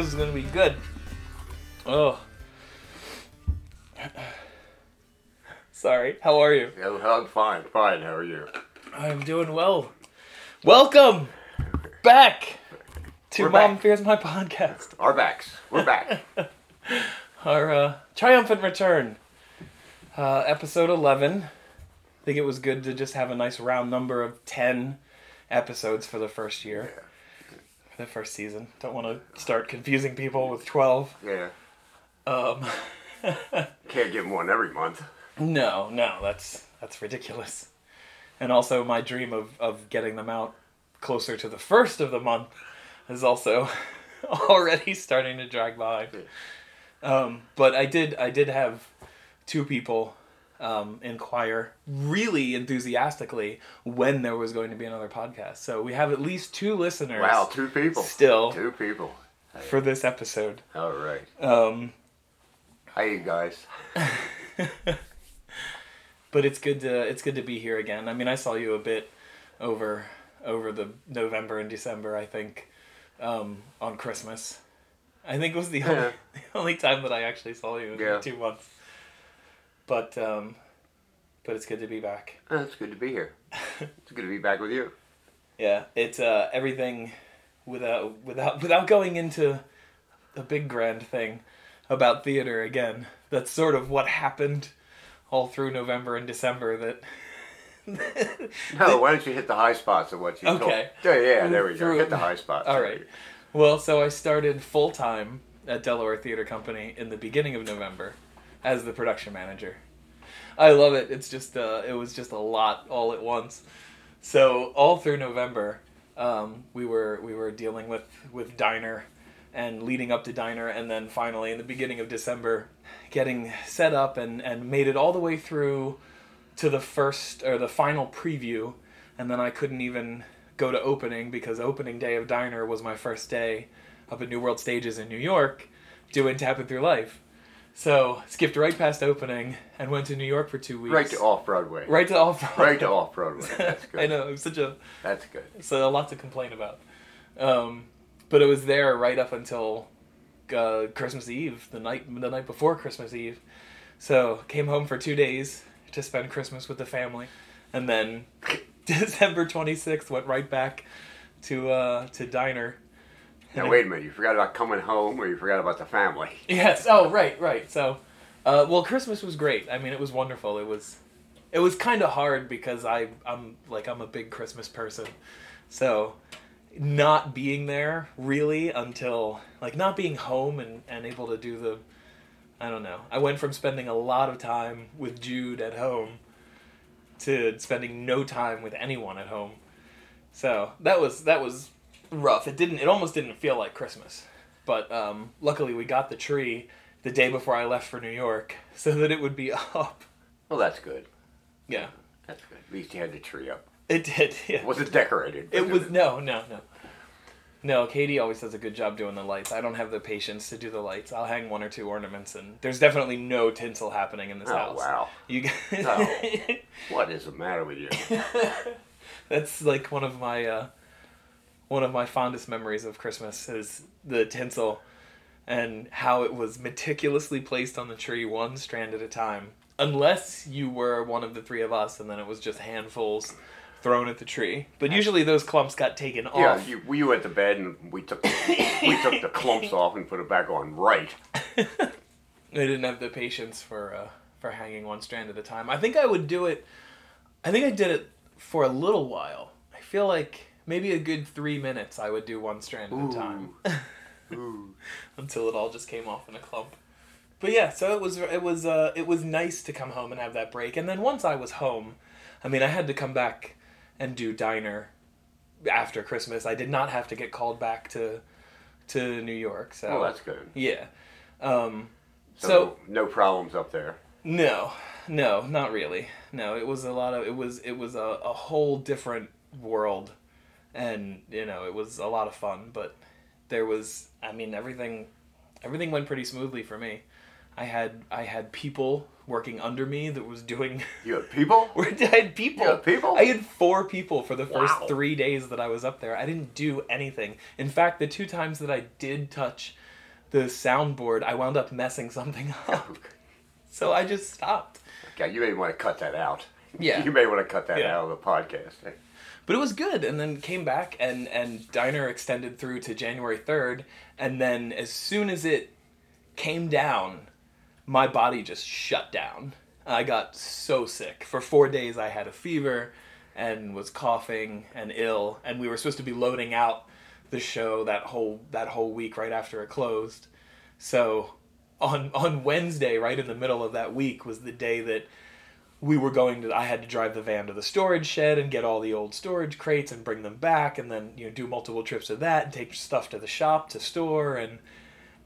This is gonna be good. Oh. Sorry. How are you? Yeah, I'm fine, fine. How are you? I'm doing well. Welcome back to We're Mom back. Fears My podcast. Our backs. We're back. Our uh, triumphant return. Uh, episode 11. I think it was good to just have a nice round number of 10 episodes for the first year. For the first season. Don't want to start confusing people with 12. yeah. Um, Can't get one every month. no, no, that's that's ridiculous. And also, my dream of, of getting them out closer to the first of the month is also already starting to drag by. Um, but I did I did have two people um, inquire really enthusiastically when there was going to be another podcast. So we have at least two listeners Wow, two people. Still. Two people. for this episode. All right. Um, Hi, you guys. but it's good to it's good to be here again. I mean, I saw you a bit over over the November and December. I think um, on Christmas. I think it was the only, Yeah. the only time that I actually saw you in Yeah. two months. But um, but it's good to be back. Uh, It's good to be here. It's good to be back with you. Yeah, it's uh, everything without without without going into a big grand thing about theater again. That's sort of what happened all through November and December. That No, why don't you hit the high spots of what you Okay. told? Yeah, yeah, there we go. Hit the high spots. All right. Well, so I started full time at Delaware Theater Company in the beginning of November as the production manager. I love it. It's just uh, it was just a lot all at once. So all through November, um, we were we were dealing with with Diner, and leading up to Diner, and then finally in the beginning of December, getting set up and and made it all the way through to the first or the final preview, and then I couldn't even go to opening because opening day of Diner was my first day up at New World Stages in New York, doing Tappin' Thru Life. So skipped right past opening and went to New York for two weeks. Right to off Broadway. Right to off. Broadway. Right to off Broadway. That's good. I know it was such a That's good. so a lot to complain about. Um, but it was there right up until uh, Christmas Eve, the night the night before Christmas Eve. So came home for two days to spend Christmas with the family, and then December twenty sixth went right back to uh, to diner. Now wait a minute. You forgot about coming home, or you forgot about the family? Yes. Oh, right, right. So, uh, well, Christmas was great. I mean, it was wonderful. It was, it was kind of hard because I, I'm like I'm a big Christmas person, so not being there really until like not being home and and able to do the, I don't know. I went from spending a lot of time with Jude at home to spending no time with anyone at home. So that was that was rough. It didn't. It almost didn't feel like Christmas. But um, luckily, we got the tree the day before I left for New York, so that it would be up. Well, that's good. Yeah, That's good. At least you had the tree up. it did. Yeah. Was it decorated? It was no, no, no. No, Katie always does a good job doing the lights. I don't have the patience to do the lights. I'll hang one or two ornaments, and there's definitely no tinsel happening in this house. Oh house. wow. You guys, Oh. What is the matter with you? That's like one of my uh, one of my fondest memories of Christmas is the tinsel and how it was meticulously placed on the tree one strand at a time. Unless you were one of the three of us, and then it was just handfuls thrown at the tree. But usually those clumps got taken Yeah, off. you, we went to bed and we took we took the clumps off and put it back on right. I didn't have the patience for uh, for hanging one strand at a time. I think I would do it. I think I did it for a little while. I feel like maybe a good three minutes. I would do one strand at a time Ooh. until it all just came off in a clump. But yeah, so it was it was uh, it was nice to come home and have that break. And then once I was home, I mean, I had to come back and do diner after Christmas. I did not have to get called back to to New York. So Oh, that's good. yeah. Um, So, so no problems up there. no, no, not really. No, it was a lot of it was it was a, a whole different world, and you know it was a lot of fun. But there was, I mean, everything, everything went pretty smoothly for me. I had I had people working under me that was doing. You have people? I had people. You had people? I had four people for the first Wow. three days that I was up there. I didn't do anything. In fact, the two times that I did touch the soundboard, I wound up messing something up. So I just stopped. Okay, you may want to cut that out. Yeah. You may want to cut that Yeah. out of the podcast. But it was good, and then came back, and and Diner extended through to January third, and then as soon as it came down, my body just shut down. I got so sick for four days. I had a fever, and was coughing and ill, and we were supposed to be loading out the show that whole that whole week right after it closed. So on on Wednesday, right in the middle of that week, was the day that we were going to I had to drive the van to the storage shed and get all the old storage crates and bring them back and then you know do multiple trips of that and take stuff to the shop to store and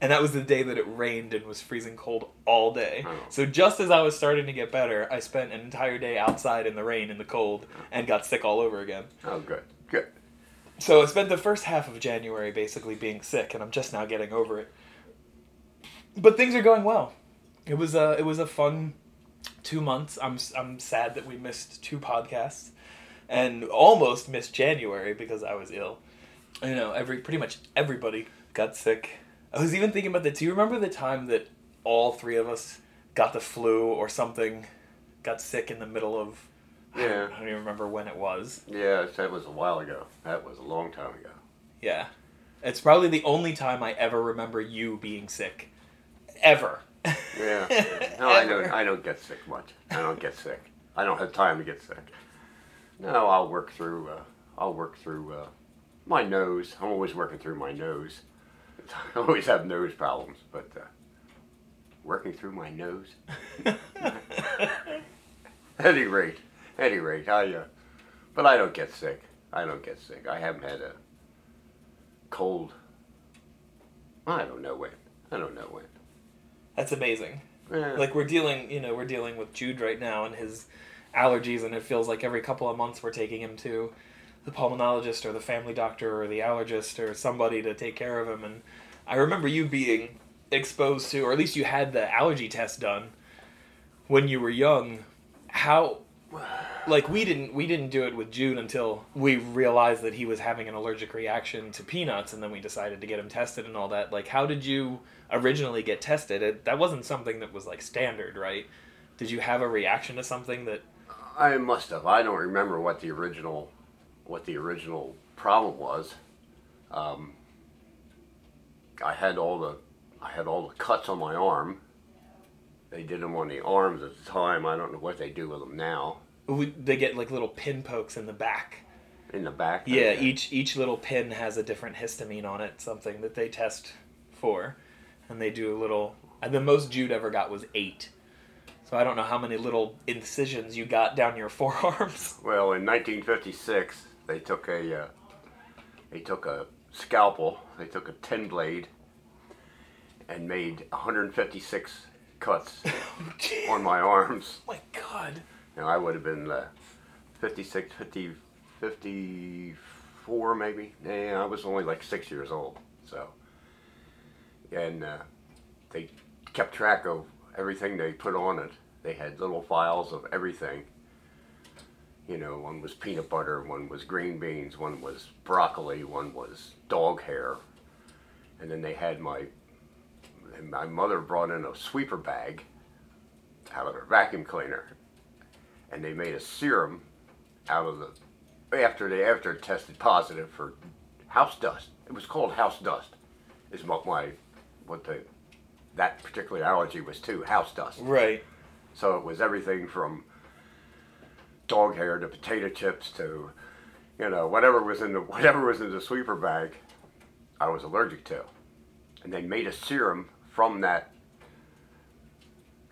and that was the day that it rained and was freezing cold all day. Oh. So just as I was starting to get better, I spent an entire day outside in the rain in the cold and got sick all over again. Oh, good. Good. So I spent the first half of January basically being sick, and I'm just now getting over it. But things are going well. It was a it was a fun two months. I'm I'm sad that we missed two podcasts, and almost missed January because I was ill. You know, every pretty much everybody got sick. I was even thinking about that. Do you remember the time that all three of us got the flu or something, got sick in the middle of? I don't- Yeah. I don't even remember when it was. Yeah, that was a while ago. That was a long time ago. Yeah. It's probably the only time I ever remember you being sick. Ever. Yeah. yeah. No, I don't. I don't get sick much. I don't get sick. I don't have time to get sick. No, I'll work through. Uh, I'll work through uh, my nose. I'm always working through my nose. I always have nose problems, but uh, working through my nose. At any rate, any rate, I. Uh, but I don't get sick. I don't get sick. I haven't had a cold. I don't know when. I don't know when. That's amazing. Eh, Like we're dealing, you know, we're dealing with Jude right now and his allergies and it feels like every couple of months we're taking him to the pulmonologist or the family doctor or the allergist or somebody to take care of him and I remember you being exposed to or at least you had the allergy test done when you were young. How like we didn't we didn't do it with Jude until we realized that he was having an allergic reaction to peanuts and then we decided to get him tested and all that like how did you originally get tested it, that wasn't something that was like standard right did you have a reaction to something that I must have. I don't remember what the original, what the original problem was. Um, I had all the, I had all the cuts on my arm. They did them on the arms at the time. I don't know what they do with them now. We, they get like little pin pokes in the back In the back. yeah they- each each little pin has a different histamine on it something that they test for and they do a little and the most Jude ever got was eight so I don't know how many little incisions you got down your forearms Well, in 1956, they took a, uh, they took a scalpel. They took a tin blade, and made 156 cuts on my arms. Oh my god. Now I would have been uh, 56, 50, 54 maybe. Yeah, I was only like six years old. So, and uh, they kept track of everything they put on it. They had little files of everything. You know, one was peanut butter, one was green beans, one was broccoli, one was dog hair, and then they had my. My mother brought in a sweeper bag out of her vacuum cleaner, and they made a serum out of the after they after it tested positive for house dust. It was called house dust. Is what my what the that particular allergy was to house dust. Right. So it was everything from dog hair to potato chips to you know whatever was in the whatever was in the sweeper bag. I was allergic to, and they made a serum from that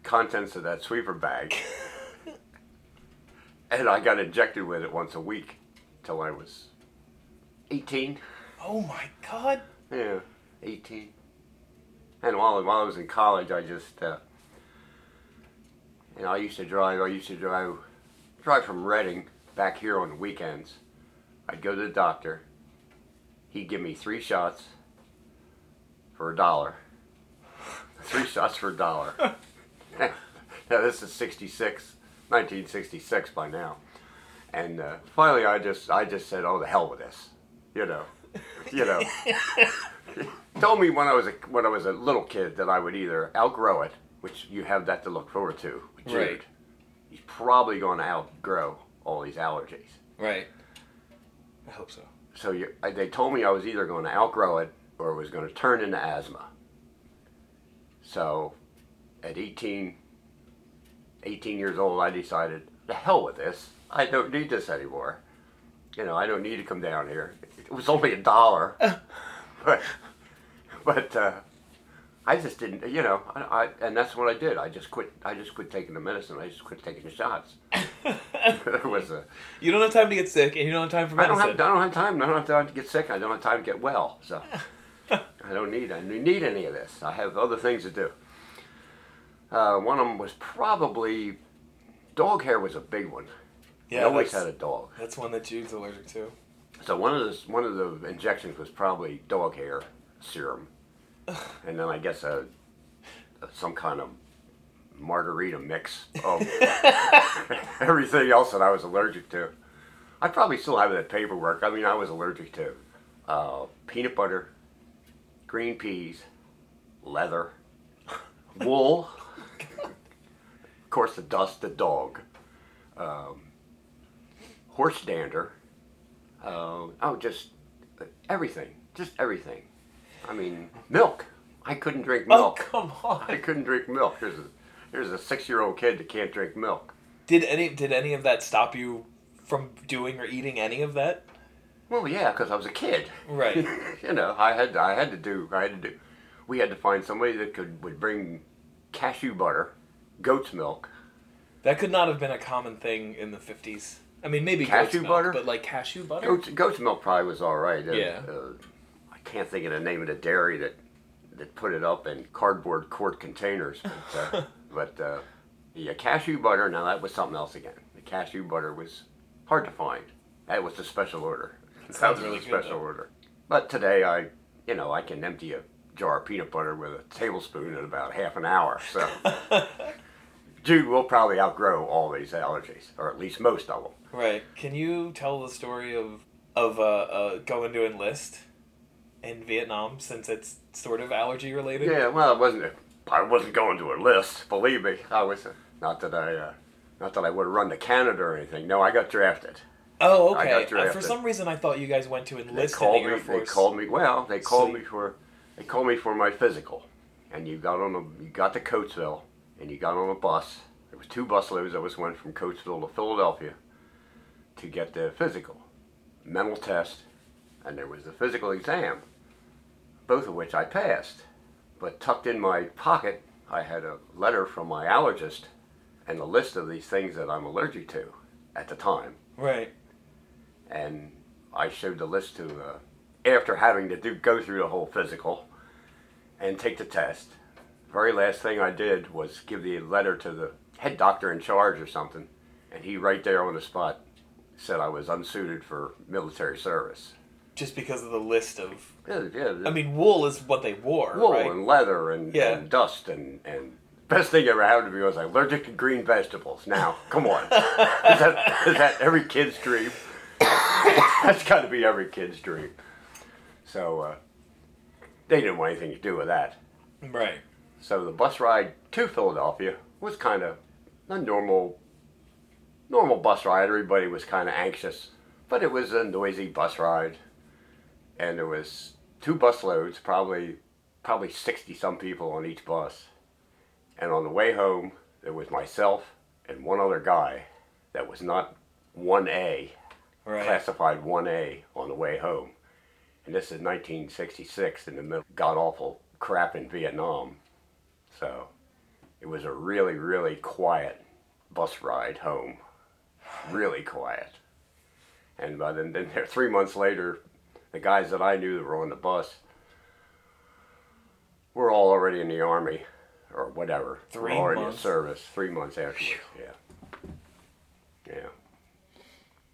contents of that sweeper bag, and I got injected with it once a week till I was eighteen. Oh my god. Yeah, 18. And while, while I was in college, I just, uh, you know, I used to drive, I used to drive, drive from Reading back here on the weekends. I'd go to the doctor. He'd give me three shots for a dollar. Three shots for a dollar. now this is 66, 1966 by now. And uh, finally, I just, I just said, "Oh, the hell with this," you know, you know. Told me when I was a when I was a little kid that I would either outgrow it, which you have that to look forward to. Jude. Right. He's probably going to outgrow all these allergies. Right. I hope so. So you, I- they told me I was either going to outgrow it or it was going to turn into asthma. So at 18, 18 years old, I decided, the hell with this. I don't need this anymore. You know, I don't need to come down here. It was only a dollar. but but uh, I just didn't, you know, I, I, and that's what I did. I just quit. I just quit taking the medicine. I just quit taking the shots. it was a, You don't have time to get sick, and you don't have time for I don't medicine. have I don't have time. I don't have time to get sick. I don't have time to get well. So I don't need I don't need any of this. I have other things to do. Uh, one of them was probably dog hair was a big one. yeah, I always had a dog. that's one that Jude's allergic to. So one of the one of the injections was probably dog hair serum, and then I guess a, a some kind of margarita mix of everything else that I was allergic to. I probably still have that paperwork. I mean, I was allergic to uh, peanut butter, green peas, leather, wool, of course, the dust, the dog, um, horse dander. Uh, oh, just everything, just everything. I mean, milk. I couldn't drink milk. Oh milk. come I couldn't drink milk. There's a there's a six year old kid that can't drink milk. Did any did any of that stop you from doing or eating any of that? Well, yeah, because I was a kid. Right. you know, I had I had to do I had to do. We had to find somebody that could would bring cashew butter, goat's milk. That could not have been a common thing in the fifties. I mean, maybe goat's Cashew milk, butter? but like cashew butter. Goat's, goat's milk probably was all right. Uh, Yeah. Uh, I can't think of the name of the dairy that that put it up in cardboard quart containers. But, uh, but uh, yeah, cashew butter. Now that was something else again. The cashew butter was hard to find. That was a special order. That sounds was really a good, special though. order. But today I, you know, I can empty a jar of peanut butter with a tablespoon in about half an hour. So. Jude will probably outgrow all these allergies, or at least most of them. Right. Can you tell the story of of uh, uh, going to enlist in Vietnam since it's sort of allergy related? Yeah, well, it wasn't. I wasn't going to enlist. Believe me, I was. Not that I, uh, not that I would have run to Canada or anything. No, I got drafted. Oh, I okay. got Uh, for some reason, I thought you guys went to They enlist in the called Air me. They called me. Well, they called me for. They called me for my physical, and you got on a. You got to Coatesville, and you got on a bus. There was two bus loads that was went from Coatesville to Philadelphia, to get the physical, mental test, and there was the physical exam, both of which I passed. But tucked in my pocket, I had a letter from my allergist, and a list of these things that I'm allergic to, at the time Right. and I showed the list to uh, after having to do go through the whole physical and take the test. Very last thing I did was give the letter to the head doctor in charge or something, and he right there on the spot said I was unsuited for military service. Just because of the list of. Yeah, yeah. I mean, wool is what they wore, wool right? and leather and, Yeah. and dust and and best thing ever happened to me was allergic to green vegetables. Now, come on, is that is that every kid's dream? That's got to be every kid's dream. So uh, they didn't want anything to do with that. Right. So the bus ride to Philadelphia was kind of a normal, normal bus ride. Everybody was kind of anxious, but it was a noisy bus ride, and there was two bus loads, probably, probably sixty some people on each bus. And on the way home, there was myself and one other guy that was not one A, Right. classified one A on the way home. And this is 1966 in the middle god awful crap in Vietnam. So it was a really, really quiet bus ride home. Really quiet. And by then, then there, three months later, the guys that I knew that were on the bus were all already in the army or whatever. Three already months? in service. Three months afterwards. Yeah. Yeah.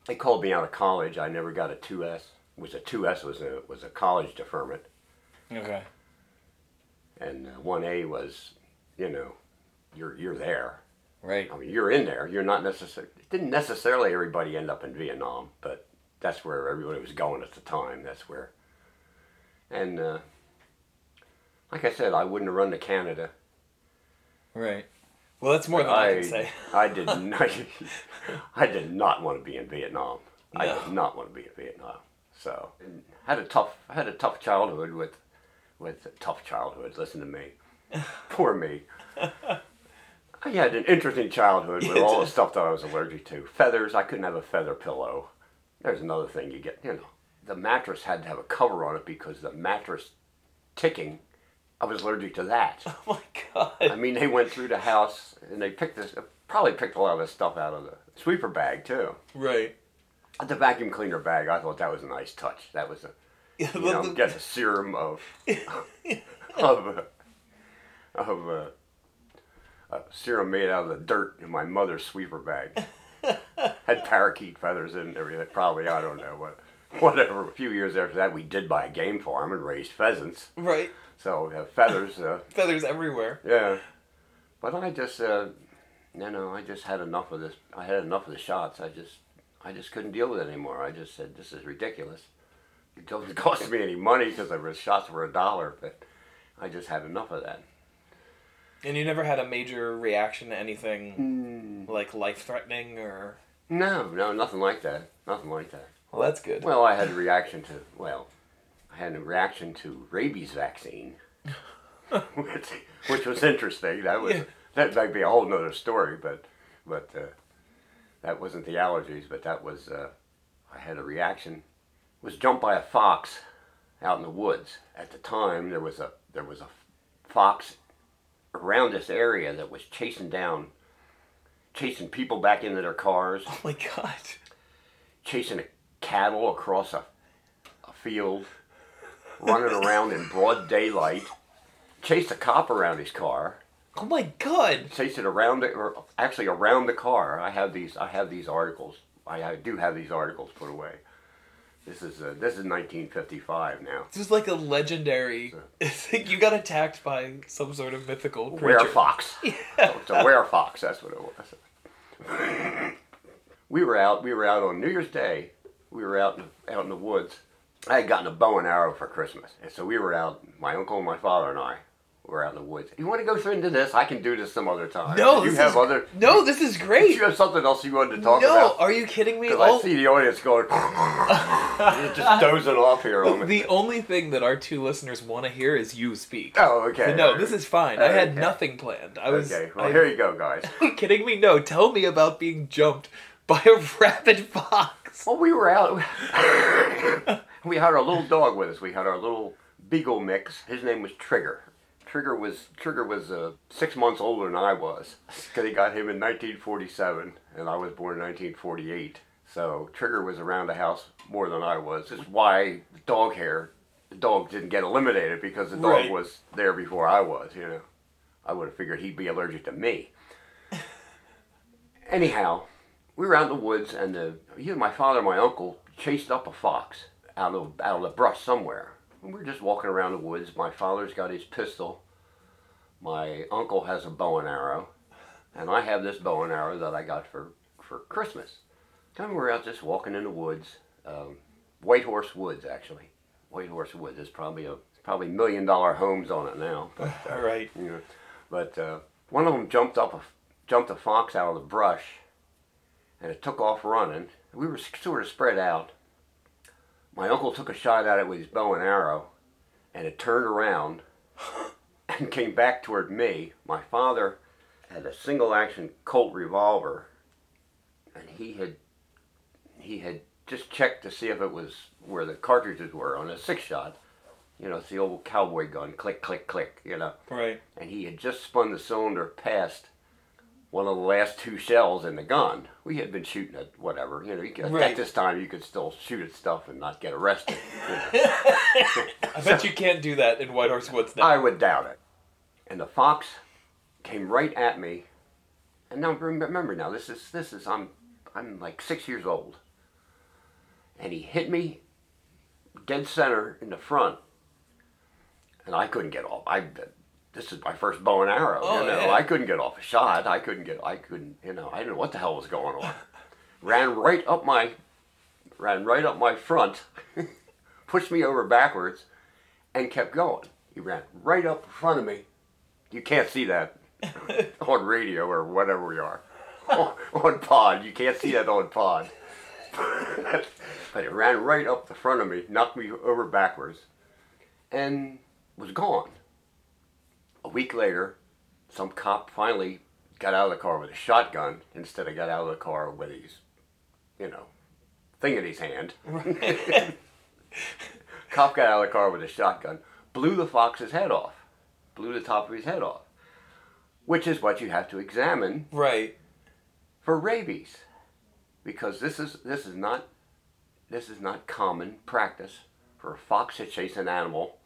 They called me out of college. I never got a 2S. Was a 2S was a was a college deferment. Okay. and uh, one A was, you know, you're you're there. Right. I mean, you're in there. You're not necessarily. Didn't necessarily everybody end up in Vietnam, but that's where everybody was going at the time. That's where. And uh, like I said, I wouldn't have run to Canada. Right. Well, that's more than I, I can say. I did not. I did not want to be in Vietnam. I No. did not want to be in Vietnam. So and had a tough had a tough childhood with with a tough childhood. Listen to me, poor me. I had an interesting childhood with all the stuff that I was allergic to. Feathers. I couldn't have a feather pillow. There's another thing you get. You know, the mattress had to have a cover on it because the mattress ticking. I was allergic to that. Oh my god. I mean, they went through the house and they picked this, probably picked a lot of this stuff out of the sweeper bag too. right. The vacuum cleaner bag, I thought that was a nice touch. That was a, you the- know, the- get a serum of, of, uh, of uh, a serum made out of the dirt in my mother's sweeper bag. Had parakeet feathers in everything. Probably, I don't know what, whatever. A few years after that, we did buy a game farm and raised pheasants. right. So uh, feathers. Uh, Feathers everywhere. Yeah, but I just, uh, you know, I just had enough of this. I had enough of the shots. I just, I just couldn't deal with it anymore. I just said, this is ridiculous. It doesn't cost me any money because the shots were a dollar, but I just had enough of that. And you never had a major reaction to anything like life threatening or. No, no, nothing like that. Nothing like that. Well, that's good. Well, I had a reaction to, well, I had a reaction to rabies vaccine, which, which was interesting. That was Yeah. that might be a whole nother story, but but uh, that wasn't the allergies. But that was uh, I had a reaction. Was jumped by a fox out in the woods. At the time, there was a there was a fox around this area that was chasing down, chasing people back into their cars oh my god. chasing a cattle across a, a field, running around in broad daylight, chased a cop around his car, Oh my god. chased it around it, or actually around the car. I have these. I have these articles. I, I do have these articles put away. This is uh, this is 1955 now. This is like a legendary. It's like you got attacked by some sort of mythical creature. Were fox. It's a were fox. That's what it was. we were out. We were out on New Year's Day. We were out in, out in the woods. I had gotten a bow and arrow for Christmas, and so we were out. My uncle and my father and I were out in the woods. You want to go through into this? I can do this some other time. No, you this have is, other. No, this is great. you have something else you wanted to talk no, about? No, are you kidding me? 'Cause Oh, I see the audience going, just dozing off here on me. the only thing that our two listeners want to hear is you speak. Oh, okay. No, this is fine. I had Okay. nothing planned. I was. Okay, well, I- here you go, guys. Are you kidding me? No, tell me about being jumped by a rabid fox. Well, we were out. we had our little dog with us. We had our little beagle mix. His name was Trigger. Trigger was Trigger was uh, six months older than I was because he got him in 1947, and I was born in 1948. So Trigger was around the house more than I was. This is why the dog hair, the dog didn't get eliminated because the dog Right. was there before I was. You know, I would have figured he'd be allergic to me. Anyhow, we were out in the woods, and the, you my father and my uncle chased up a fox out of out of the brush somewhere. We were just walking around the woods. My father's got his pistol. My uncle has a bow and arrow, and I have this bow and arrow that I got for for Christmas. And we're out just walking in the woods, um, White Horse Woods actually. White Horse Woods. There's probably a probably million dollar homes on it now. But, uh, All right. you know, but uh, one of them jumped up a jumped a fox out of the brush, and it took off running. We were sort of spread out. My uncle took a shot at it with his bow and arrow, and it turned around and came back toward me. My father had a single action Colt revolver, and he had he had just checked to see if it was where the cartridges were on a six shot. You know, it's the old cowboy gun, click, click, click. You know Right. and he had just spun the cylinder past one of the last two shells in the gun. We had been shooting at whatever, you know. You could, Right. At this time, you could still shoot at stuff and not get arrested. you know. I bet you can't do that in White Horse Woods now. I would doubt it. And the fox came right at me. And now remember, now this is this is I'm I'm like six years old. And he hit me dead center in the front, and I couldn't get off. I this is my first bow and arrow. Oh, you know, yeah. I couldn't get off a shot. I couldn't get. I couldn't. You know, I didn't know what the hell was going on. ran right up my, ran right up my front, pushed me over backwards, and kept going. He ran right up in front of me. You can't see that on radio or whatever we are. on, on pod, you can't see that on pod. but it ran right up the front of me, knocked me over backwards, and was gone. A week later, some cop finally got out of the car with a shotgun instead of got out of the car with his, you know, thing in his hand. cop got out of the car with a shotgun, blew the fox's head off, blew the top of his head off, which is what you have to examine Right. for rabies, because this is this is not this is not common practice for a fox to chase an animal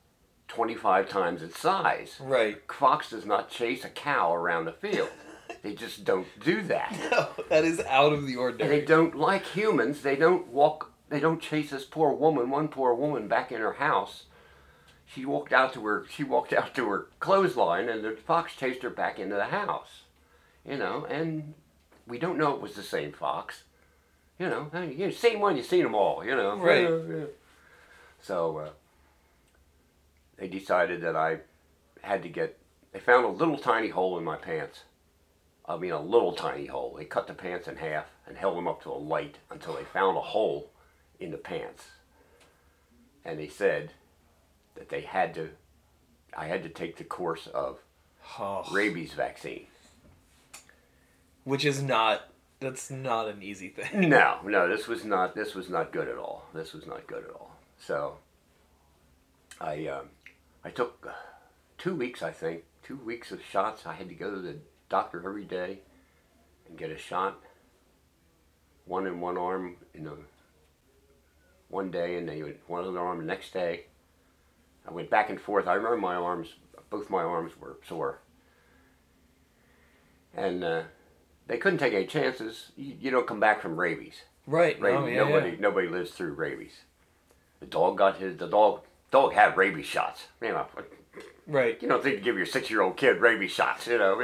25 times its size. Right. Fox does not chase a cow around the field. They just don't do that. No, that is out of the And ordinary. they don't like humans. They don't walk. They don't chase this poor woman. One poor woman back in her house. She walked out to her. She walked out to her clothesline, and the fox chased her back into the house. You know, and we don't know it was the same fox. You know, you same one. You've seen them all. You know, Right. So uh, they decided that I had to get. They found a little tiny hole in my pants. I mean, a little tiny hole. They cut the pants in half and held them up to a light until they found a hole in the pants. And they said that they had to, I had to take the course of Oh, rabies vaccine. which is not. That's not an easy thing. No, no, this was not. This was not good at all. This was not good at all. So, I, um, I took uh, two weeks. I think two weeks of shots. I had to go to the doctor every day and get a shot. One in one arm, in the one day, and then one other arm the next day. I went back and forth. I remember my arms, both my arms were sore, and uh, they couldn't take any chances. You, you don't come back from rabies. Right. Rabies. Oh, yeah, nobody yeah. nobody lives through rabies. The dog got his. The dog dog had rabies shots. You know, Right. you don't think to give your six year old kid rabies shots. You know,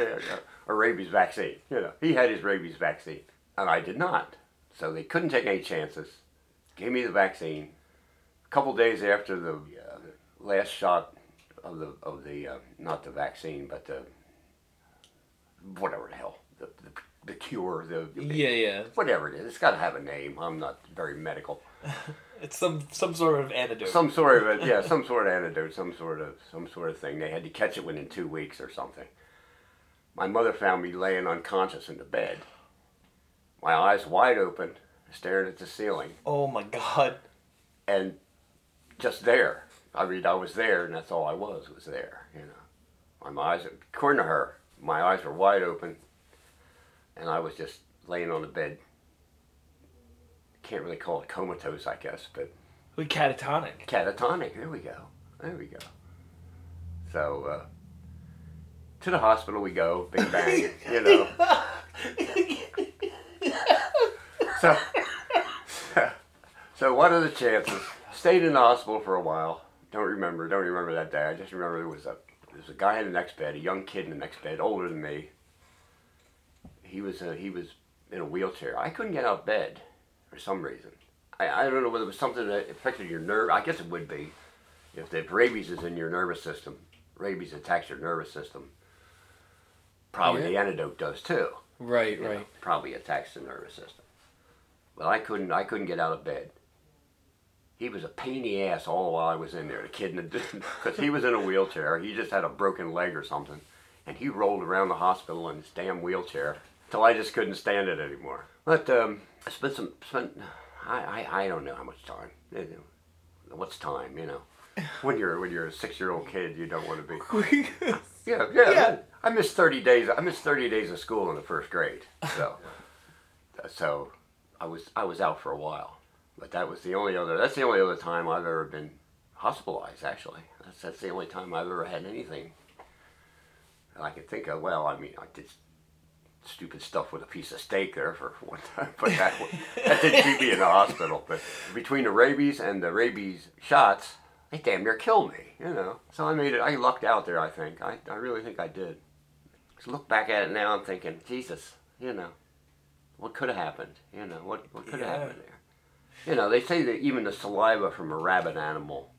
a rabies vaccine. You know, he had his rabies vaccine, and I did not. So they couldn't take any chances. Gave me the vaccine. A couple days after the uh, last shot of the of the uh, not the vaccine, but the whatever the hell the the, the cure the Yeah, yeah. whatever it is. It's got to have a name. I'm not very medical. It's some some sort of antidote. Some sort of a, yeah, some sort of antidote, some sort of some sort of thing. They had to catch it within two weeks or something. My mother found me laying unconscious in the bed, my eyes wide open, staring at the ceiling, oh my god. and just there. I mean, I was there, and that's all I was was there. You know, my eyes, according to her, my eyes were wide open, and I was just laying on the bed. Can't really call it comatose, I guess, but We catatonic. catatonic. There we go. There we go. So uh, to the hospital we go. Big bang. you know. So so what are the chances? Stayed in the hospital for a while. Don't remember. Don't remember that day. I just remember there was a there was a guy in the next bed, a young kid in the next bed, older than me. He was uh, he was in a wheelchair. I couldn't get out of bed for some reason. I, I don't know whether it was something that affected your nerve. I guess it would be. If the rabies is in your nervous system, rabies attacks your nervous system. Probably the antidote does too. Right, you know, right. probably attacks the nervous system. But I couldn't. I couldn't get out of bed. He was a pain in the ass all while I was in there. The kid, in the. because he was in a wheelchair. He just had a broken leg or something, and he rolled around the hospital in his damn wheelchair until I just couldn't stand it anymore. But um, I spent some spent. I, I, I don't know how much time. Eh, what's time? You know, when you're when you're a six year old kid, you don't want to be. Yeah, yeah. Yeah. I missed thirty days. I missed thirty days of school in the first grade. So, so I was I was out for a while. But that was the only other. That's the only other time I've ever been hospitalized. Actually, that's that's the only time I've ever had anything. that I can think of. Well, I mean, I did stupid stuff with a piece of steak there for one time, but that that didn't keep me in the hospital. But between the rabies and the rabies shots, they damn near killed me, you know. So I made it. I lucked out there. I think. I, I really think I did. Just look back at it now, I'm thinking, Jesus, you know, what could have happened? You know, what what could have Yeah. happened there? You know, they say that even the saliva from a rabbit animal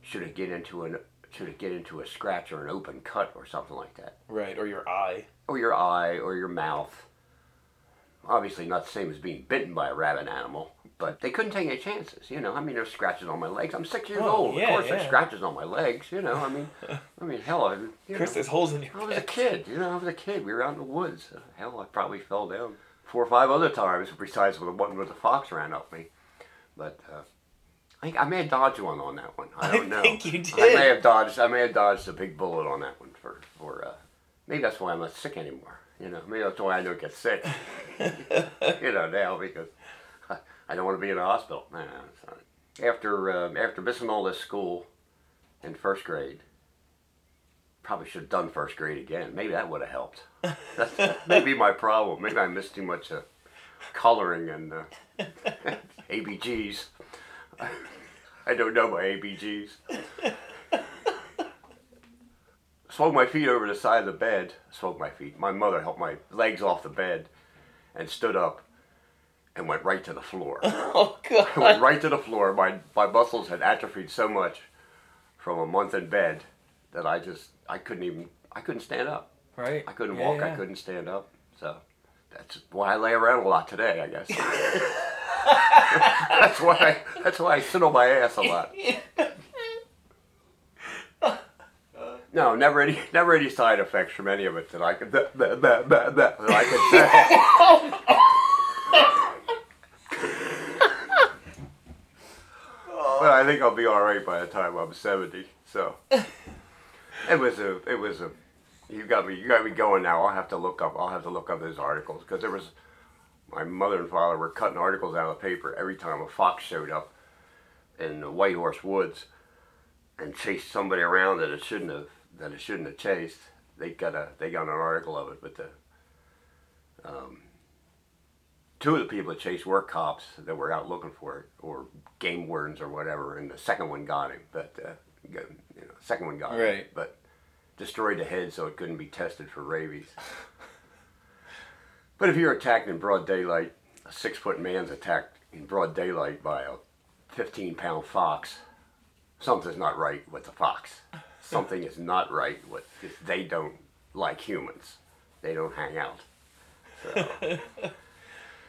should it get into an it get into a scratch or an open cut or something like that, Right, or your eye. or your eye or your mouth. Obviously, not the same as being bitten by a rabbit animal, but they couldn't take any chances. You know, I mean, there's scratches on my legs. I'm six years Oh, old. yeah, of course, yeah. there's scratches on my legs. You know, I mean, I mean, hell, I, you Chris, know, there's holes in your I was a kid. You know, I was a kid. We were out in the woods. Hell, I probably fell down four or five other times, besides when the one where the fox ran up me. But uh, I, I may have dodged one on that one. I I don't know. I think you did. I may have dodged. I may have dodged a big bullet on that one for for. Uh, maybe that's why I'm not sick anymore. You know, maybe that's why I don't get sick. you know now because I, I don't want to be in a hospital. After um, after missing all this school in first grade, probably should have done first grade again. Maybe that would have helped. That's, that may be my problem. Maybe I missed too much uh, coloring and uh, ABGs. I don't know my ABGs. Swung my feet over the side of the bed. Swung my feet. My mother helped my legs off the bed and stood up and went right to the floor. Oh I went right to the floor. My my muscles had atrophied so much from a month in bed that I just I couldn't even I couldn't stand up. Right. I couldn't Yeah, walk. I couldn't stand up. So that's why I lay around a lot today. I guess. That's why I, that's why I sit on my ass a lot. No, never any never any side effects from any of it that I could that, I could say. but I think I'll be all right by the time I'm seventy. So it was a it was a you got me you got me going now. I'll have to look up I'll have to look up those articles because there was my mother and father were cutting articles out of the paper every time a fox showed up in the White Horse Woods and chased somebody around that it shouldn't have that it shouldn't have chased. They got a they got an article of it, but the um, two of the people that chased were cops that were out looking for it, or game wardens or whatever, and the second one got him. But uh, you know, second one got him, Right. but destroyed the head so it couldn't be tested for rabies. but if you're attacked in broad daylight, a six foot man's attacked in broad daylight by a 15 pound fox, something's not right with the fox. Something is not right with if they don't like humans. They don't hang out. So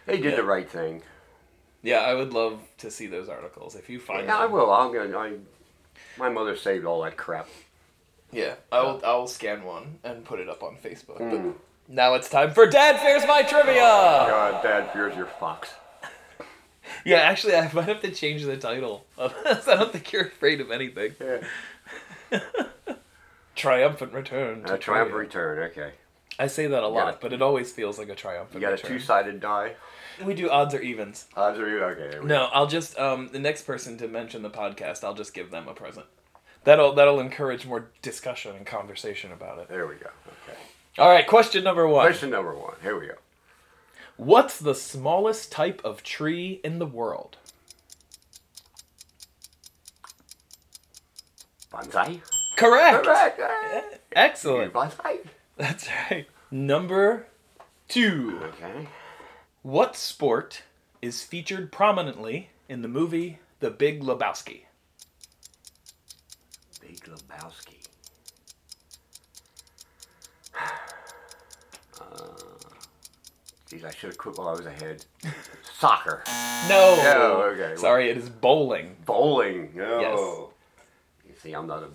they did the right thing. Yeah, I would love to see those articles if you find Yeah, I will. I'm gonna. I, my mother saved all that crap. Yeah, I will. I will scan one and put it up on Facebook. Mm. Now it's time for Dad Fears My Trivia. God, Dad fears your fox. Yeah, actually, I might have to change the title. of this. I don't think you're afraid of anything. Yeah. Triumphant return. A triumph trivia. return. Okay. I say that a lot, but it always feels like a triumphant You got a two-sided die. We do odds or evens. Odds or evens. okay? No, I'll just um the next person to mention the podcast, I'll just give them a present. That'll that'll encourage more discussion and conversation about it. There we go. Okay. All right, question number one. Question number one. Here we go. What's the smallest type of tree in the world? Bonsai. Correct. Correct. Eh, hey. Excellent. Bonsai. That's right. Number two. Okay. What sport is featured prominently in the movie The Big Lebowski? Big Lebowski. Geez, I should have quit while I was ahead. Soccer. No. No, okay. Sorry, it is bowling. Bowling. No. You see, I'm not a.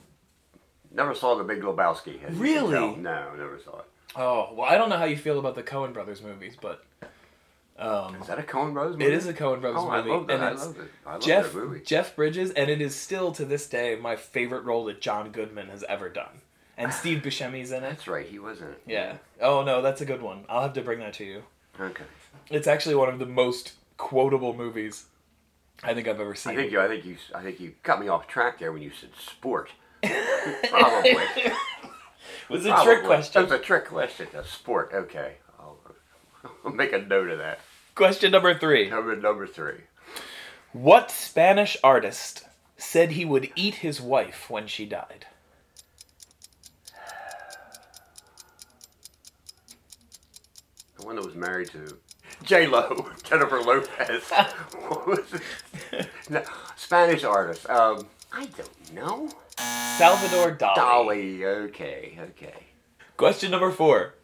Never saw the Big Lebowski. as you can Really? tell. No, never saw it. Oh, well, I don't know how you feel about the Coen Brothers movies, but um, Is that a Coen Brothers movie? it is a Coen Brothers Oh, I movie, love that. and I it's love it. I love Jeff that movie. Jeff Bridges, and it is still to this day my favorite role that John Goodman has ever done. And Steve Buscemi's in it. That's right. He was in it. Yeah. Oh no, that's a good one. I'll have to bring that to you. Okay. It's actually one of the most quotable movies I think I've ever seen. I think you. I think you. I think you cut me off track there when you said sport. Probably. it was a Probably. trick question. That's a trick question. A sport. Okay. I'll, I'll make a note of that. Question number three. Number number three. What Spanish artist said he would eat his wife when she died? One that was married to J Lo, Jennifer Lopez. what was it? No, Spanish artist. Um, I don't know. Salvador Dali. Dolly. Okay, okay. Question number four.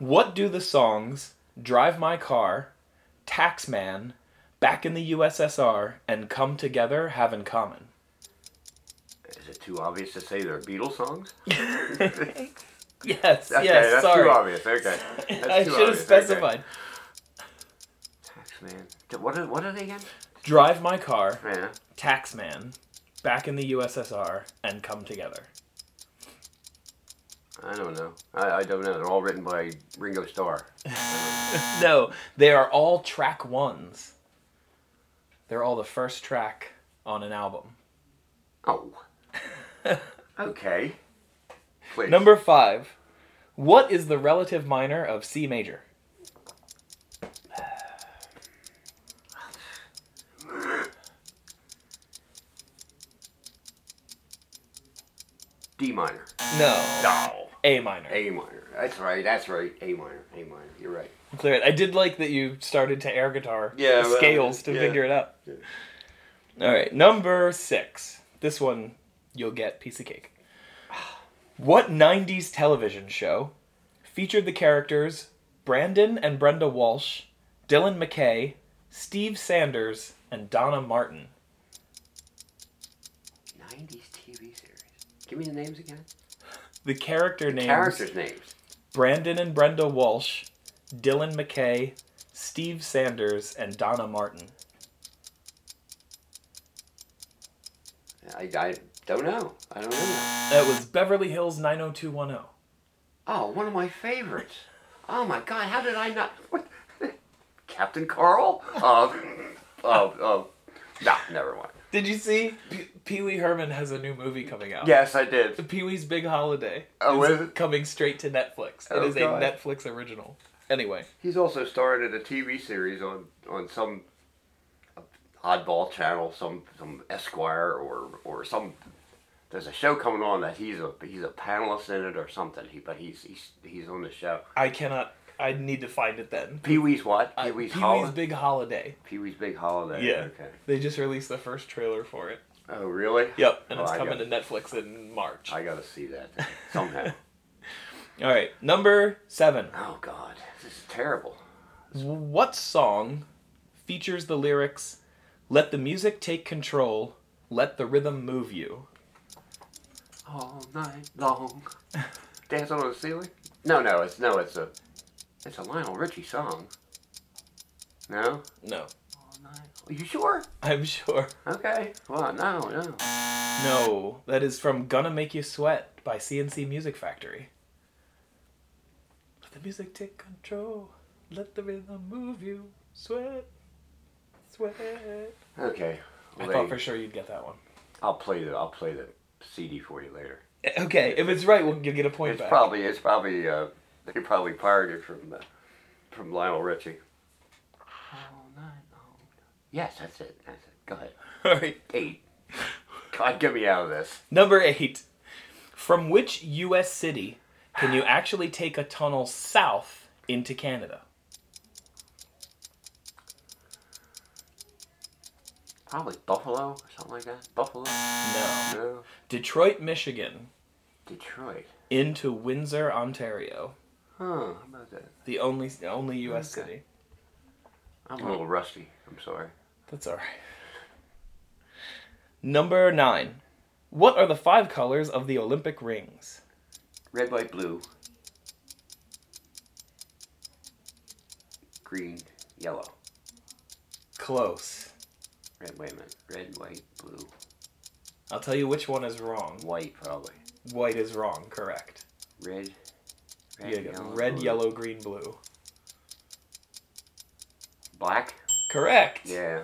What do the songs Drive My Car, Taxman, Back in the USSR, and Come Together have in common? Is it too obvious to say they're Beatles songs? Yes, Okay, yes, that's sorry. too obvious. Okay. That's I should have obvious, specified. Okay. Taxman. What are, what are they again? Drive My Car, Yeah. Taxman, Back in the USSR, and Come Together. I don't know. I, I don't know. They're all written by Ringo Starr. No, they are all track ones. They're all the first track on an album. Oh. okay. Please. Number five. What is the relative minor of C major? D minor. No. No. A minor. A minor. That's right. That's right. A minor. A minor. You're right. Clear it. I did like that you started to air guitar Yeah, well, scales to yeah. figure it out. Yeah. All right, number six. This one you'll get piece of cake. What '90s television show featured the characters Brandon and Brenda Walsh, Dylan McKay, Steve Sanders, and Donna Martin? 90s TV series. Give me the names again. The character names Characters' names. Brandon and Brenda Walsh, Dylan McKay, Steve Sanders, and Donna Martin. I, I don't know. I don't know. That was Beverly Hills 90210. Oh, one of my favorites. Oh my God! How did I not? What? Captain Carl? Uh, uh, uh, nah, never mind. Did you see P- Pee Wee Herman has a new movie coming out? Yes, I did. Pee Wee's Big Holiday. Oh, is it? coming straight to Netflix. It Oh, is God. a Netflix original. Anyway, He's also starred in a TV series on on some oddball channel, some some Esquire or or some. There's a show coming on that he's a he's a panelist in it or something. He but he's he's he's on the show. I cannot. I need to find it then. Pee Wee's what? Uh, Pee Wee's Pee Wee's Holiday. Big Holiday. Pee Wee's Big Holiday. Yeah. Okay. They just released the first trailer for it. Oh really? Yep, and Oh, it's I coming got- to Netflix in March. I gotta see that somehow. All right, number seven. oh God, this is terrible. What song features the lyrics "Let the music take control, let the rhythm move you"? All night long, dancing on the ceiling. No, no, it's no, it's a, it's a Lionel Richie song. No. No, All night. Are you sure? I'm sure. Okay. Well, no, no. No, that is from "Gonna Make You Sweat" by C+C Music Factory. Let the music take control. Let the rhythm move you. Sweat, sweat. Okay. I Well, thought for sure you'd get that one. I'll play the I'll play the CD for you later. Okay, if it's right, we'll you'll get a point It's back. probably it's probably uh, they probably pirated from uh, from Lionel Richie. All night long. Yes, that's it. That's it. Go ahead. All right. Eight. God, get me out of this. Number eight. From which U.S. city can you actually take a tunnel south into Canada? Probably Buffalo or something like that. Buffalo. No. No. Detroit, Michigan, Detroit. into Windsor, Ontario. Huh. How about that? The only only U.S. Okay. city. I'm a little rusty. I'm sorry. That's all right. Number nine. What are the five colors of the Olympic rings? Red, white, blue. Green, yellow. Close. Red, wait a minute. Red, white, blue. I'll tell you which one is wrong. White, probably. White is wrong. Correct. Red. Red, yellow, red, blue. yellow, green, blue. Black? Correct. Yeah.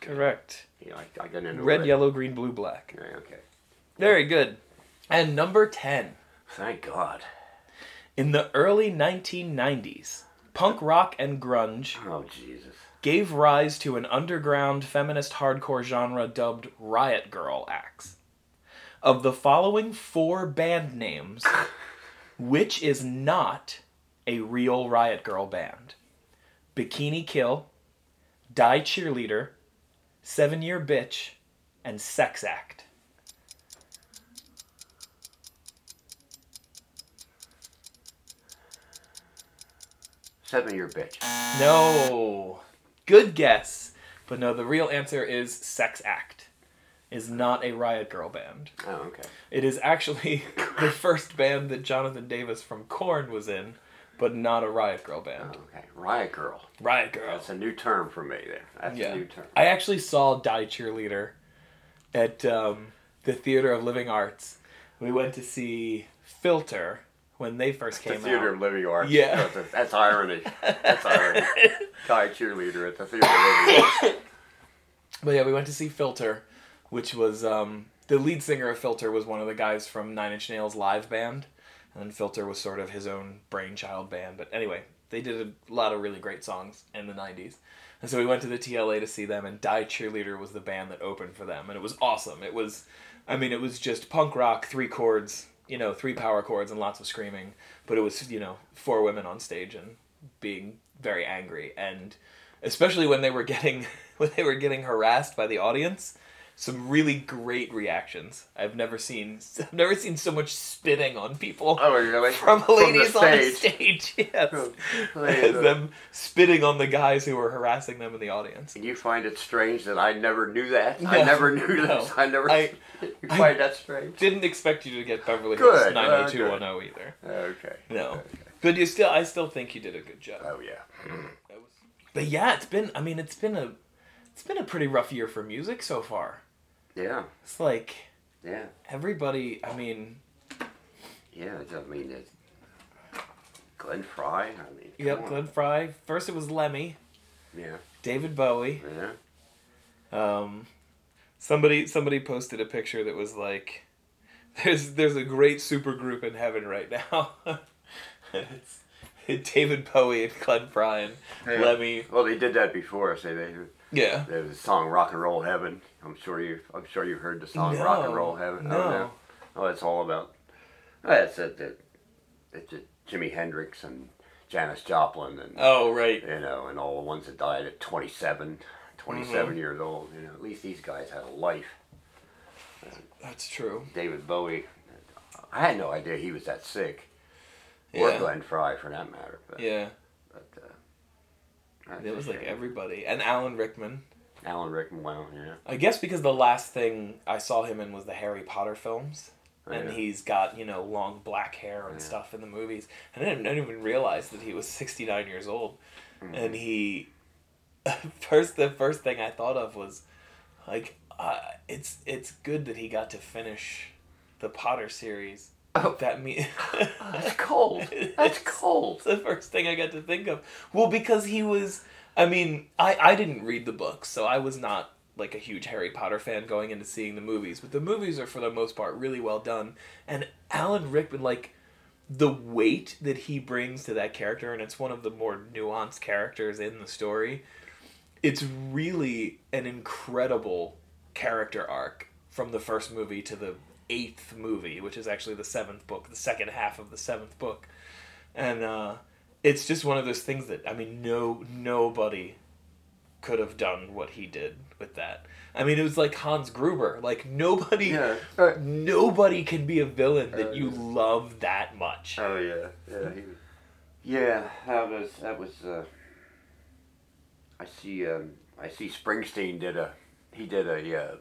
Correct. Yeah, I, I got into Red, yellow, green, blue, black. Yeah, okay. Very good. And number 10. Thank God. In the early 1990s, punk rock and grunge Oh, Jesus. Gave rise to an underground feminist hardcore genre dubbed Riot Girl acts. Of the following four band names, which is not a real Riot Girl band? Bikini Kill, Die Cheerleader, Seven Year Bitch, and Sex Act. Seven year bitch. No. Good guess. But no, the real answer is Sex Act. Is not a Riot Girl band. Oh, okay. It is actually the first band that Jonathan Davis from Korn was in, but not a Riot Girl Oh, band. okay. Riot Girl. Riot Girl. That's a new term for me there. That's Yeah. a new term. I actually saw Die Cheerleader at um, the Theater of Living Arts. We went to see Filter when they first The came Theater out. of Living Arts. Yeah. That's, that's irony. That's irony. Die cheerleader at the Theater of Living Arts. But yeah, we went to see Filter, which was um, the lead singer of Filter was one of the guys from Nine Inch Nails live band, and then Filter was sort of his own brainchild band. But anyway, they did a lot of really great songs in the '90s, and so we went to the TLA to see them. And Die Cheerleader was the band that opened for them, and it was awesome. It was, I mean, it was just punk rock, three chords, you know, three power chords and lots of screaming. But it was, you know, four women on stage and being very angry and especially when they were getting when they were getting harassed by the audience some really great reactions i've never seen i've never seen so much spitting on people Oh, really? from the ladies on the stage. yes them spitting on the guys who were harassing them in the audience And you find it strange that I never knew that? I never knew no. this. I never. I- you I- that strange? didn't expect you to get beverly hills Good, uh, 90210 either Okay. no Okay. but you still i still think you did a good job Oh yeah. but yeah it's been i mean it's been a it's been a pretty rough year for music so far Yeah. it's like Yeah. everybody i mean Yeah. I mean that. Glenn Frey. I mean. yep on. glenn frey first it was lemmy Yeah. david bowie Yeah. um somebody somebody posted a picture that was like there's there's a great super group in heaven right now it's david bowie and glenn frey and Yeah. lemmy Well, they did that before. Say they. yeah There's a song "Rock and Roll Heaven." I'm sure you. I'm sure you heard the song No, "Rock and Roll Heaven." no. Oh, no. Oh, it's all about. Oh, it's a, it, it's a Jimi Hendrix and Janis Joplin and oh right you know and all the ones that died at 27, 27 years old. You know, at least these guys had a life. that's true David Bowie. I had no idea he was that sick. Yeah. Or Glenn Frey, for that matter. But, yeah but uh, it was like everybody and alan rickman Alan Rickman. Well, yeah. I guess because the last thing I saw him in was the Harry Potter films. Oh, and yeah. he's got, you know, long black hair and Yeah. stuff in the movies. And I didn't, I didn't even realize that he was 69 years old. Mm-hmm. And he. First, the first thing I thought of was, like, uh, it's it's good that he got to finish the Potter series. Oh. That me. That's cold. That's cold. It's the first thing I got to think of. Well, because he was. I mean, I I didn't read the books, so I was not like a huge Harry Potter fan going into seeing the movies. But the movies are for the most part really well done, and Alan Rickman like the weight that he brings to that character, and it's one of the more nuanced characters in the story. It's really an incredible character arc from the first movie to the eighth movie, which is actually the seventh book, the second half of the seventh book, and uh, it's just one of those things that I mean, no nobody could have done what he did with that. I mean, it was like Hans Gruber. Like nobody, Yeah. Uh, nobody can be a villain that Uh, you love that much. Oh yeah, yeah, he, yeah. That was that was. Uh, I see. Um, I see. Springsteen did a. He did a uh,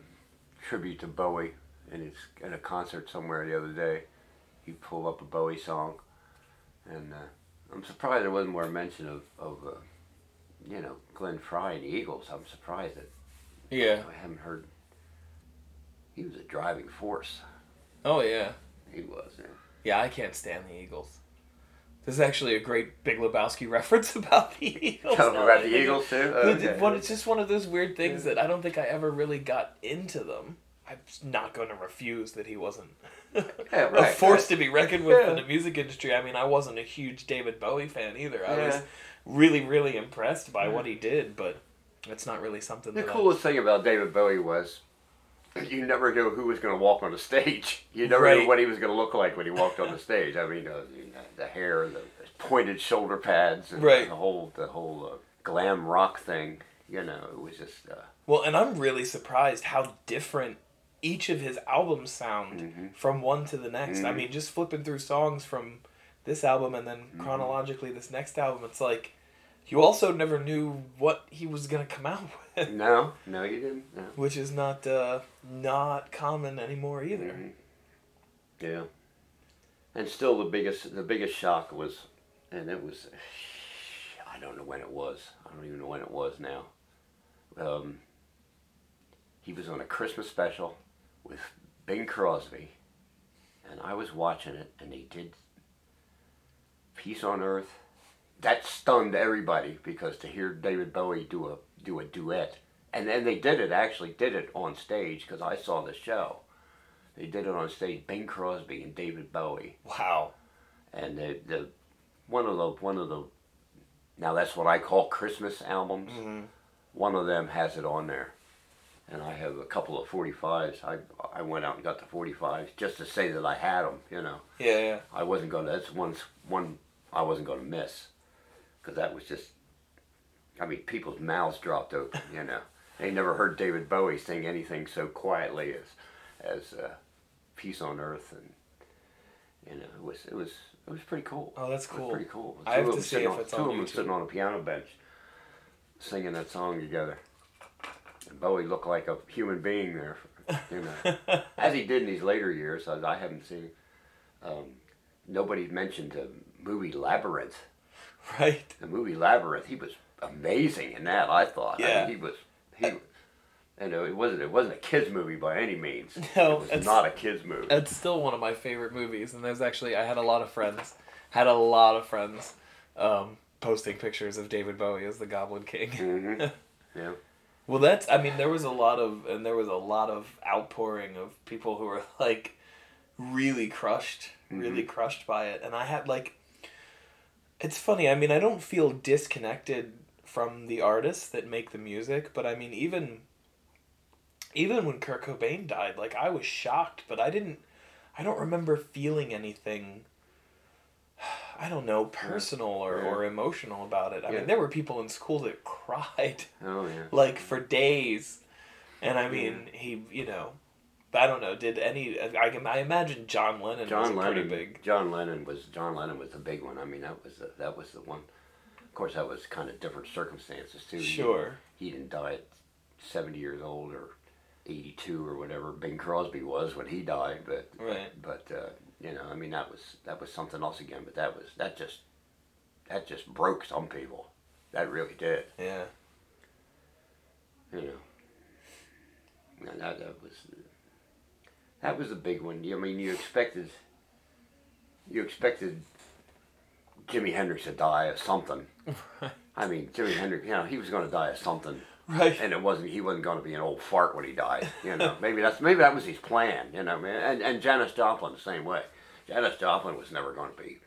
tribute to Bowie in his at a concert somewhere the other day. He pulled up a Bowie song, and uh, I'm surprised there wasn't more mention of of. Uh, you know, Glenn Frey and the Eagles. I'm surprised that Yeah. I haven't heard. He was a driving force. Oh yeah. He was. Yeah. Yeah, I can't stand the Eagles. There's actually a great Big Lebowski reference about the Eagles. Tell him about the Eagles too. Okay. it's just one of those weird things that I don't think I ever really got into them. I'm not going to refuse that he wasn't Yeah, a force right. to be reckoned with in the music industry. I mean, I wasn't a huge David Bowie fan either. I was really, really impressed by Yeah. what he did, but It's not really something The that I- coolest thing about David Bowie was you never knew who was going to walk on the stage. You never Right. knew what he was going to look like when he walked on the stage. I mean, uh, the hair, the pointed shoulder pads, and Right. the whole the whole uh, glam rock thing. You know, it was just. Uh, Well, and I'm really surprised how different each of his albums sound Mhm. from one to the next. I Mhm. mean, just flipping through songs from this album and then Mm-hmm. chronologically this next album, it's like you also never knew what he was gonna come out with, no, no, you didn't. No. which is not uh, not common anymore either. Mhm. Yeah. And still, the biggest the biggest shock was, and it was, I don't know when it was. I don't even know when it was now. Um, he was on a Christmas special with Bing Crosby, and I was watching it, and they did "Peace on Earth." That stunned everybody because to hear David Bowie do a do a duet, and then they did it actually did it on stage because I saw the show. They did it on stage, Bing Crosby and David Bowie, Wow. and the the one of the one of the now that's what I call Christmas albums. hmm One of them has it on there, and I have a couple of forty fives. I I went out and got the forty fives just to say that I had them. You know, Yeah, yeah. I wasn't gonna. That's one one I wasn't gonna miss, because that was just. I mean, people's mouths dropped open. You know, they never heard David Bowie sing anything so quietly as as uh, "Peace on Earth," and you know, it was it was it was pretty cool. Oh, that's It was cool. pretty cool. I have Two to see if on- it's two on of them sitting on a piano bench, singing that song together. And Bowie looked like a human being there, you know, as he did in these later years. As I haven't seen. Um, nobody mentioned the movie Labyrinth. right. The movie Labyrinth. He was amazing in that. I thought. I Yeah. mean, he was. He. You know, it wasn't. It wasn't a kids movie by any means. No, it was it's- not a kids movie. It's still one of my favorite movies, and there's actually I had a lot of friends, had a lot of friends, um, posting pictures of David Bowie as the Goblin King. hmm Yeah. Well, that's I mean there was a lot of and there was a lot of outpouring of people who were like really crushed, really mm-hmm. crushed by it, and I had like. It's funny. I mean, I don't feel disconnected from the artists that make the music, but I mean, even even when Kurt Cobain died, like I was shocked, but I didn't. I don't remember feeling anything. I don't know, personal or, Yeah. or emotional about it. I Yeah. mean, there were people in school that cried Oh yeah. like for days, and I mean, he, you know, I don't know. Did any? I can. I imagine John Lennon was John pretty Lennon. big. John Lennon was John Lennon was the big one. I mean, that was the, that was the one. Of course, that was kind of different circumstances too. He- Sure. He, didn't die at seventy years old or eighty-two or whatever Bing Crosby was when he died, but Right. but uh, you know, I mean, that was that was something else again. But that was that just that just broke some people. That really did. Yeah. You know. And that that was that was a big one. I mean, you expected you expected Jimi Hendrix to die of something. I mean, Jimi Hendrix, you know, he was going to die of something, Right. and it wasn't. He wasn't going to be an old fart when he died. You know, maybe that's maybe that was his plan. You know, man. And and Janis Joplin the same way. Janis Joplin was never going to be.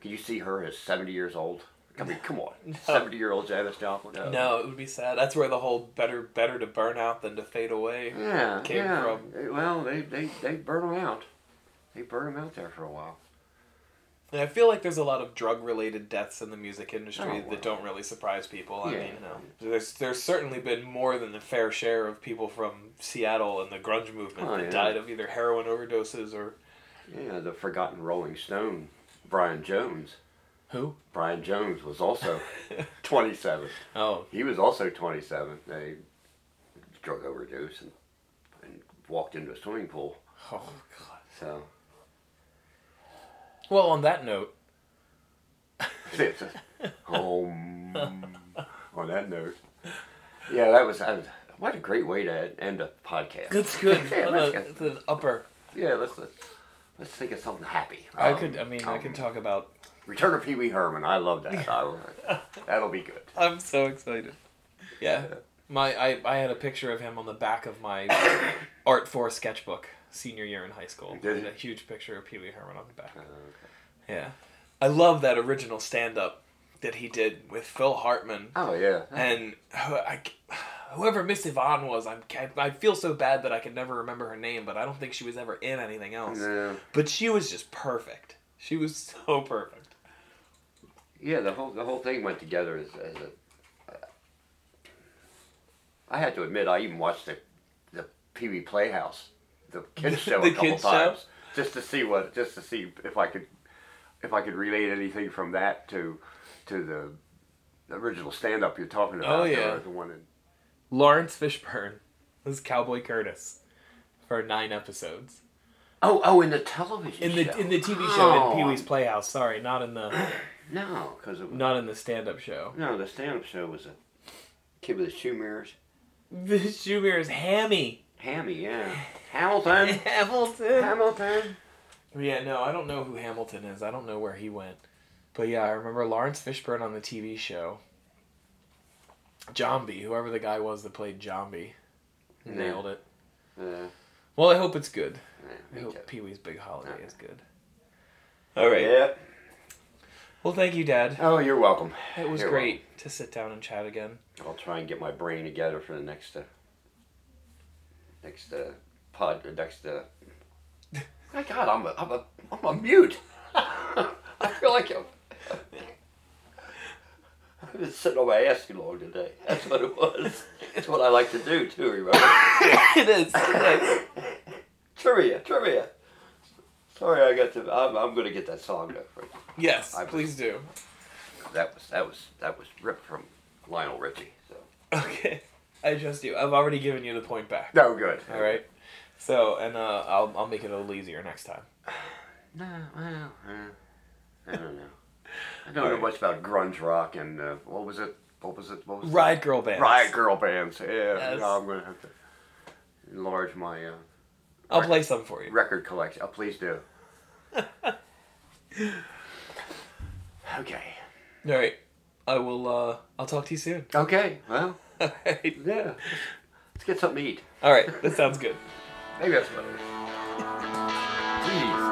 Can you see her as seventy years old? I mean, come on, seventy year old Janis Joplin. Oh. No, it would be sad. That's where the whole better better to burn out than to fade away. Yeah, came yeah. from. Well, they they they burn them out. They burn them out there for a while. And I feel like there's a lot of drug related deaths in the music industry Oh, well. that don't really surprise people. I Yeah. mean, you know, there's there's certainly been more than a fair share of people from Seattle and the grunge movement Oh, that yeah. died of either heroin overdoses or Yeah, the forgotten Rolling Stone, Brian Jones. who? Brian Jones was also 27. Oh, He was also 27. They drug overdose and, and walked into a swimming pool. oh God. So Well, on that note, it's home. On that note, yeah, that was, that was what a great way to end a podcast. that's good. yeah, let's a- get- an upper. yeah, let's let's let's think of something happy. I Um, could. I mean, I um, can talk about. Return of Pee Wee Herman. I love that. I, that'll be good. I'm so excited. Yeah. My I, I had a picture of him on the back of my art four sketchbook senior year in high school. Did a huge picture of Pee Wee Herman on the back. Uh, Yeah. I love that original stand up that he did with Phil Hartman Oh yeah. and I, whoever Miss Yvonne was. I'm, I feel so bad that I can never remember her name, but I don't think she was ever in anything else. Yeah. But she was just perfect. She was so perfect. Yeah, the whole the whole thing went together as, as a. I had to admit, I even watched the the Pee Wee Playhouse, the kids show The a couple kids show? times, just to see what, just to see if I could, if I could relate anything from that to, to the original stand up you're talking about. Oh, yeah. the one in, Laurence Fishburne was Cowboy Curtis for nine episodes Oh, oh, in the television in the show. in the TV show Oh, in Pee Wee's Playhouse. Sorry, not in the No, because it was, not in the stand up show. no, the stand up show was a kid with the shoe mirrors. The shoe mirrors, Hammy Hammy, yeah. Hamilton. Hamilton. Hamilton. Yeah, no, I don't know who Hamilton is. I don't know where he went. But yeah, I remember Laurence Fishburne on the TV show. Zombie, whoever the guy was that played Zombie, Yeah. nailed it. Uh, Well, I hope it's good. yeah, I hope too. Pee Wee's Big Holiday Yeah. is good. All right. Yeah. Well, thank you, Dad. Oh, you're welcome. It was You're great to sit down and chat again. I'll try and get my brain together for the next, uh, next uh, pod, next. Uh... My God, I'm a, I'm a, I'm a mute. I feel like I'm. I've been sitting on my ass too long today. That's what it was. It's what I like to do too. Remember? it is. It is. trivia, trivia. Sorry, I got to. I'm, I'm gonna get that song though. For, Yes, I- please do. that was that was that was ripped from Lionel Richie. So. Okay. I trust you. I've already given you the point back. No good. All right. So, and uh, I'll I'll make it a little easier next time. No, well, uh, I don't know. I don't know much about grunge rock and uh, what was it? What was it? What was Riot girl bands. Riot girl bands. Yeah, Yes. no, I'm gonna have to enlarge my uh, I'll play some for you. record collection. Oh, please do. okay. All right. I will. Uh, I'll talk to you soon. Okay. Well, All right. yeah. Let's get something to eat. All right. That sounds good. Maybe that's what it is. Please.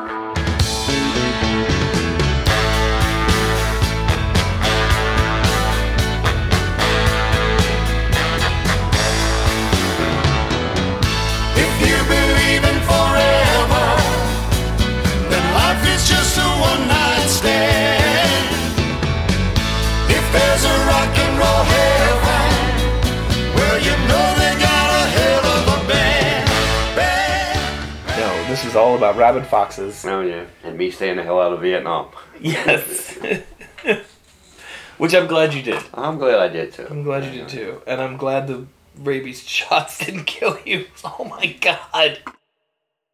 If you believe in forever, then life is just a one night stand. If there's a this is all about rabid foxes. Oh yeah, and me staying the hell out of Vietnam. Yes. Which I'm glad you did. I'm glad I did too. I'm glad you did too, and I'm glad the rabies shots didn't kill you. Oh my god.